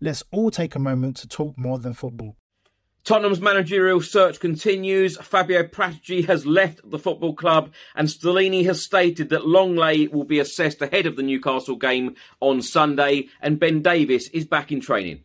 Let's all take a moment to talk more than football. Tottenham's managerial search continues. Fabio Paratici has left the football club, and Stellini has stated that Lenglet will be assessed ahead of the Newcastle game on Sunday, and Ben Davies is back in training.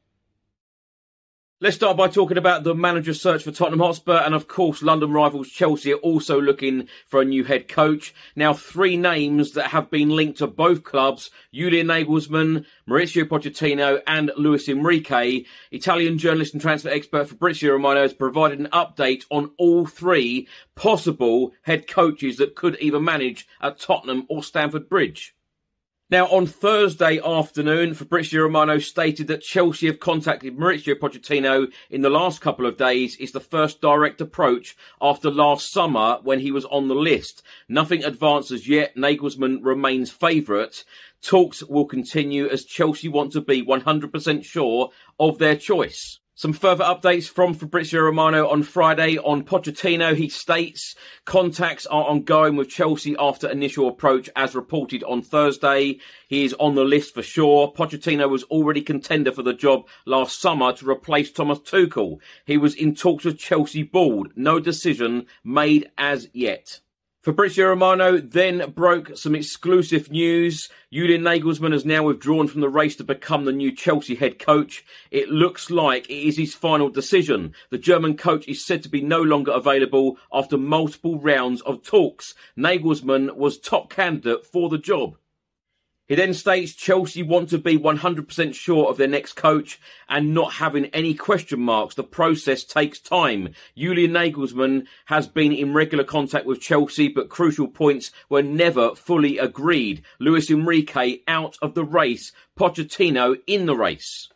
Let's start by talking about the manager search for Tottenham Hotspur, and of course, London rivals Chelsea are also looking for a new head coach. Now, three names that have been linked to both clubs: Julian Nagelsmann, Mauricio Pochettino, and Luis Enrique. Italian journalist and transfer expert Fabrizio Romano has provided an update on all three possible head coaches that could either manage at Tottenham or Stamford Bridge. Now, on Thursday afternoon, Fabrizio Romano stated that Chelsea have contacted Mauricio Pochettino in the last couple of days. Is the first direct approach after last summer when he was on the list. Nothing advanced as yet. Nagelsmann remains favourite. Talks will continue as Chelsea want to be 100% sure of their choice. Some further updates from Fabrizio Romano on Friday on Pochettino. He states contacts are ongoing with Chelsea after initial approach as reported on Thursday. He is on the list for sure. Pochettino was already contender for the job last summer to replace Thomas Tuchel. He was in talks with Chelsea board. No decision made as yet. Fabrizio Romano then broke some exclusive news. Julian Nagelsmann has now withdrawn from the race to become the new Chelsea head coach. It looks like it is his final decision. The German coach is said to be no longer available after multiple rounds of talks. Nagelsmann was top candidate for the job. He then states Chelsea want to be 100% sure of their next coach and not having any question marks. The process takes time. Julian Nagelsmann has been in regular contact with Chelsea, but crucial points were never fully agreed. Luis Enrique out of the race, Pochettino in the race.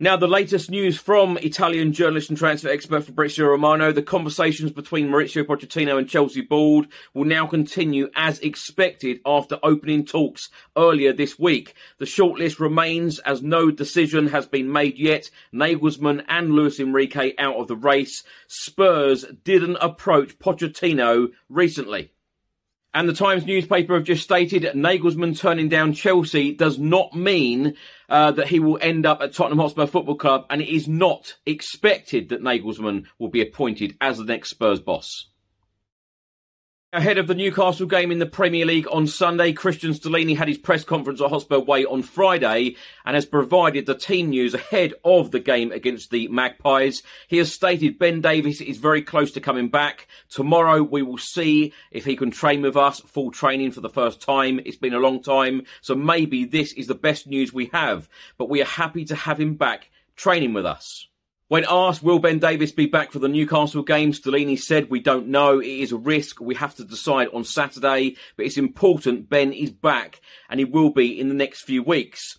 Now, the latest news from Italian journalist and transfer expert Fabrizio Romano. The conversations between Mauricio Pochettino and Chelsea Board will now continue as expected after opening talks earlier this week. The shortlist remains as no decision has been made yet. Nagelsmann and Luis Enrique out of the race. Spurs didn't approach Pochettino recently. And the Times newspaper have just stated Nagelsmann turning down Chelsea does not mean uh, that he will end up at Tottenham Hotspur Football Club, and it is not expected that Nagelsmann will be appointed as the next Spurs boss. Ahead of the Newcastle game in the Premier League on Sunday, Cristian Stellini had his press conference at Hotspur Way on Friday and has provided the team news ahead of the game against the Magpies. He has stated Ben Davies is very close to coming back. Tomorrow we will see if he can train with us, full training for the first time. It's been a long time, so maybe this is the best news we have, but we are happy to have him back training with us. When asked, will Ben Davies be back for the Newcastle game, Stellini said, we don't know. It is a risk. We have to decide on Saturday, but it's important Ben is back and he will be in the next few weeks.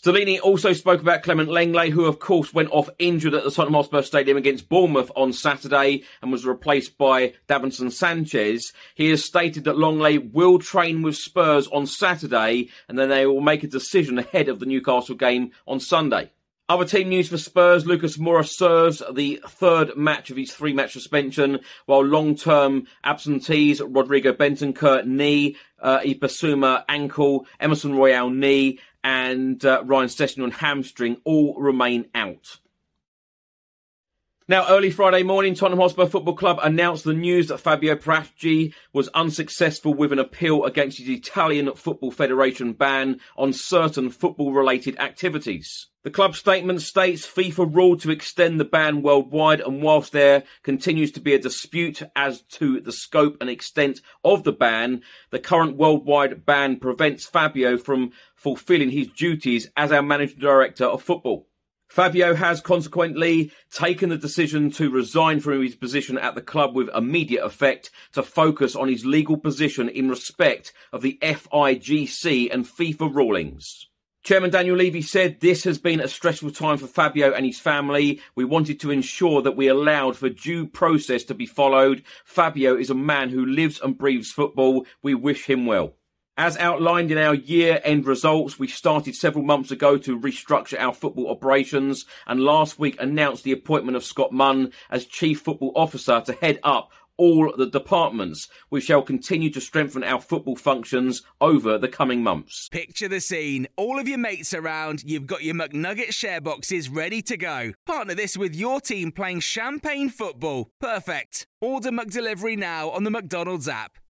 Stellini also spoke about Clement Lenglet, who of course went off injured at the Tottenham Hotspur Stadium against Bournemouth on Saturday and was replaced by Davinson Sanchez. He has stated that Lenglet will train with Spurs on Saturday and then they will make a decision ahead of the Newcastle game on Sunday. Other team news for Spurs, Lucas Moura serves the third match of his three match suspension, while long term absentees, Rodrigo Bentancur knee, uh, Bissouma ankle, Emerson Royal knee, and uh, Ryan Sessegnon hamstring all remain out. Now, early Friday morning, Tottenham Hotspur Football Club announced the news that Fabio Paratici was unsuccessful with an appeal against his Italian Football Federation ban on certain football related activities. The club statement states FIFA ruled to extend the ban worldwide and whilst there continues to be a dispute as to the scope and extent of the ban, the current worldwide ban prevents Fabio from fulfilling his duties as our managing director of football. Fabio has consequently taken the decision to resign from his position at the club with immediate effect to focus on his legal position in respect of the FIGC and FIFA rulings. Chairman Daniel Levy said this has been a stressful time for Fabio and his family. We wanted to ensure that we allowed for due process to be followed. Fabio is a man who lives and breathes football. We wish him well. As outlined in our year end results, we started several months ago to restructure our football operations and last week announced the appointment of Scott Munn as Chief Football Officer to head up all the departments. We shall continue to strengthen our football functions over the coming months. Picture the scene. All of your mates around, you've got your McNugget share boxes ready to go. Partner this with your team playing champagne football. Perfect. Order McDelivery now on the McDonald's app.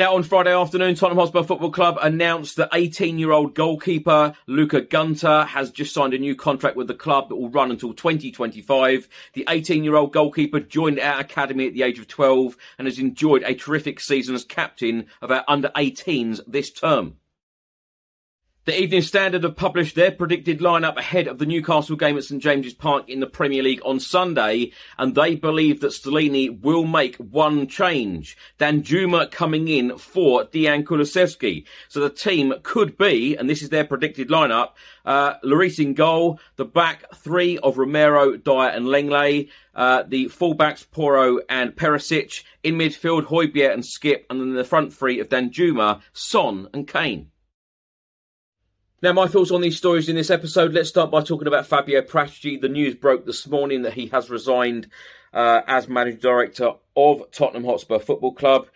Now, on Friday afternoon, Tottenham Hotspur Football Club announced that 18 year old goalkeeper Luca Gunter has just signed a new contract with the club that will run until 2025. The 18 year old goalkeeper joined our academy at the age of 12 and has enjoyed a terrific season as captain of our under 18s this term. The Evening Standard have published their predicted lineup ahead of the Newcastle game at St James's Park in the Premier League on Sunday, and they believe that Stellini will make one change. Danjuma coming in for Dejan Kulusevski. So the team could be, and this is their predicted lineup, uh, Lloris in goal, the back three of Romero, Dier and Lenglet, uh, the fullbacks Porro and Perisic, in midfield Højbjerg and Skipp, and then the front three of Danjuma, Son and Kane. Now, my thoughts on these stories in this episode. Let's start by talking about Fabio Paratici. The news broke this morning that he has resigned uh, as managing director of Tottenham Hotspur Football Club.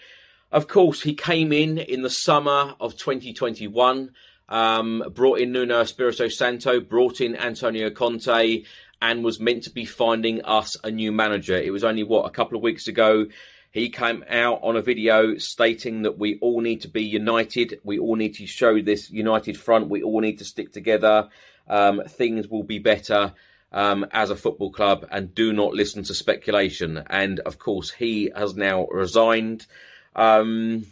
Of course, he came in in the summer of 2021, um, brought in Nuno Espirito Santo, brought in Antonio Conte, and was meant to be finding us a new manager. It was only, what, a couple of weeks ago he came out on a video stating that we all need to be united. We all need to show this united front. We all need to stick together. Um, things will be better um, as a football club and do not listen to speculation. And of course, he has now resigned. Um,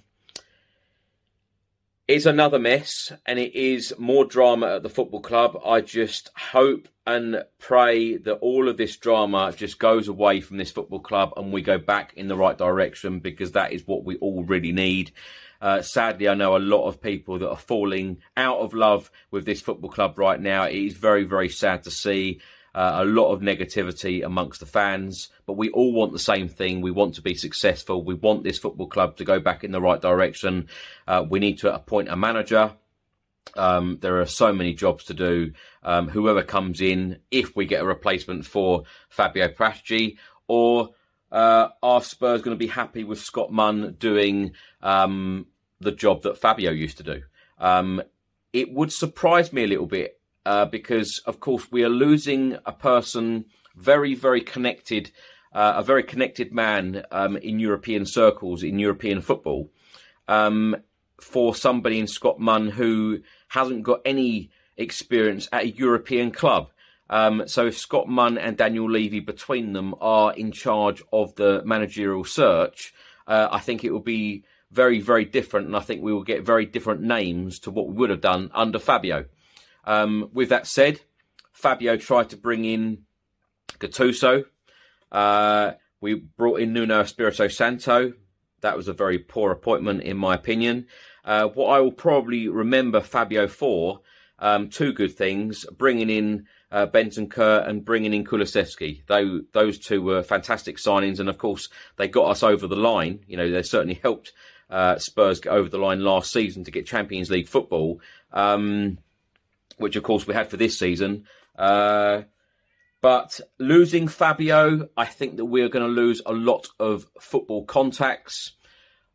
it's another mess and it is more drama at the football club. I just hope and pray that all of this drama just goes away from this football club and we go back in the right direction because that is what we all really need. Uh, sadly, I know a lot of people that are falling out of love with this football club right now. It is very, very sad to see uh, a lot of negativity amongst the fans, but we all want the same thing. We want to be successful. We want this football club to go back in the right direction. Uh, we need to appoint a manager. Um, there are so many jobs to do. Um, whoever comes in, if we get a replacement for Fabio Paratici, or uh, are Spurs going to be happy with Scott Munn doing um, the job that Fabio used to do? Um, it would surprise me a little bit uh, because, of course, we are losing a person very, very connected, uh, a very connected man um, in European circles, in European football, um, for somebody in Scott Munn who hasn't got any experience at a European club. Um, so if Scott Munn and Daniel Levy between them are in charge of the managerial search, uh, I think it will be very, very different, and I think we will get very different names to what we would have done under Fabio. Um, with that said, Fabio tried to bring in Gattuso. Uh, we brought in Nuno Espirito Santo. That was a very poor appointment, in my opinion. Uh, what I will probably remember Fabio for, um, two good things, bringing in uh, Kerr, and bringing in Kulusevski. Those, those two were fantastic signings, and of course, they got us over the line. You know, they certainly helped uh, Spurs get over the line last season to get Champions League football, um, which of course we had for this season. Uh, but losing Fabio, I think that we're going to lose a lot of football contacts.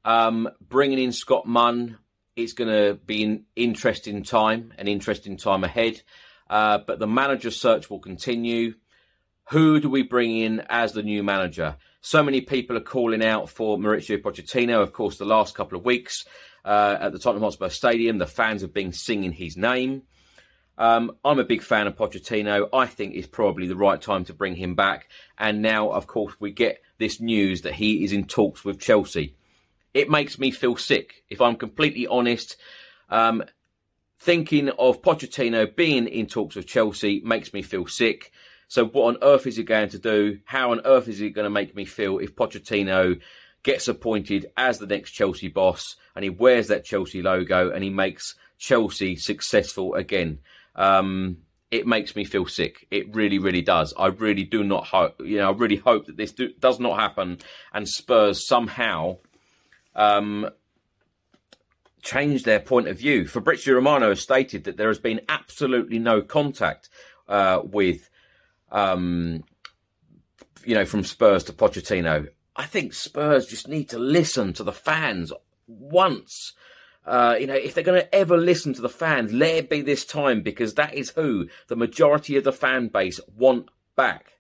Um, bringing in Scott Munn, it's going to be an interesting time, an interesting time ahead. Uh, but the manager search will continue. Who do we bring in as the new manager? So many people are calling out for Mauricio Pochettino. Of course, the last couple of weeks uh, at the Tottenham Hotspur Stadium, the fans have been singing his name. Um, I'm a big fan of Pochettino. I think it's probably the right time to bring him back. And now, of course, we get this news that he is in talks with Chelsea. It makes me feel sick, if I'm completely honest. Um, thinking of Pochettino being in talks with Chelsea makes me feel sick. So, what on earth is he going to do? How on earth is he going to make me feel if Pochettino gets appointed as the next Chelsea boss and he wears that Chelsea logo and he makes Chelsea successful again? Um, it makes me feel sick. It really, really does. I really do not hope, you know, I really hope that this do, does not happen and Spurs somehow um, change their point of view. Fabrizio Romano has stated that there has been absolutely no contact uh, with, um, you know, from Spurs to Pochettino. I think Spurs just need to listen to the fans once uh, you know, if they're going to ever listen to the fans, let it be this time because that is who the majority of the fan base want back.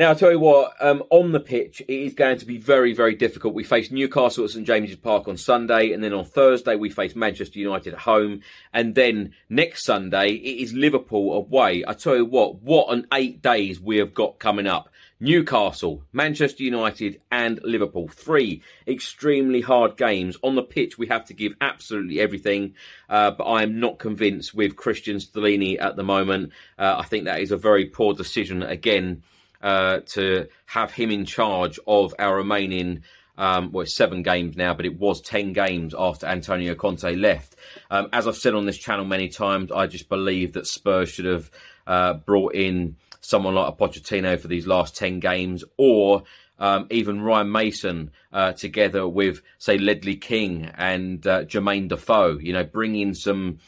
Now, I'll tell you what, um, on the pitch, it is going to be very, very difficult. We face Newcastle at St James's Park on Sunday, and then on Thursday, we face Manchester United at home. And then next Sunday, it is Liverpool away. I tell you what, what an eight days we have got coming up. Newcastle, Manchester United, and Liverpool. Three extremely hard games. On the pitch, we have to give absolutely everything, uh, but I am not convinced with Cristian Stellini at the moment. Uh, I think that is a very poor decision again uh, to have him in charge of our remaining. Um, well, seven games now, but it was 10 games after Antonio Conte left. Um, as I've said on this channel many times, I just believe that Spurs should have uh, brought in someone like a Pochettino for these last 10 games or um, even Ryan Mason uh, together with, say, Ledley King and uh, Jermaine Defoe, you know, bring in some.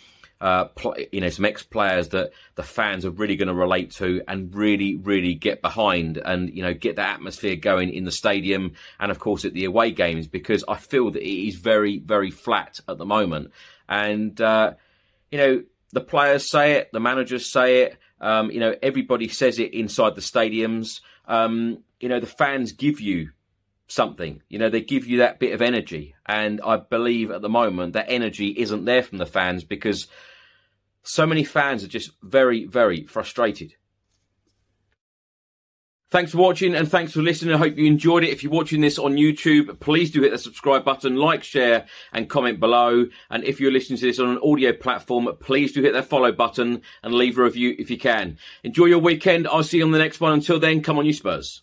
Uh, pl- you know, some ex-players that the fans are really going to relate to and really, really get behind, and you know, get that atmosphere going in the stadium and, of course, at the away games because I feel that it is very, very flat at the moment, and uh, you know, the players say it, the managers say it, um, you know, everybody says it inside the stadiums. Um, you know, the fans give you something. You know, they give you that bit of energy. And I believe at the moment that energy isn't there from the fans because so many fans are just very, very frustrated. Thanks for watching and thanks for listening. I hope you enjoyed it. If you're watching this on YouTube, please do hit the subscribe button, like, share, and comment below. And if you're listening to this on an audio platform, please do hit that follow button and leave a review if you can. Enjoy your weekend. I'll see you on the next one. Until then, come on, you Spurs.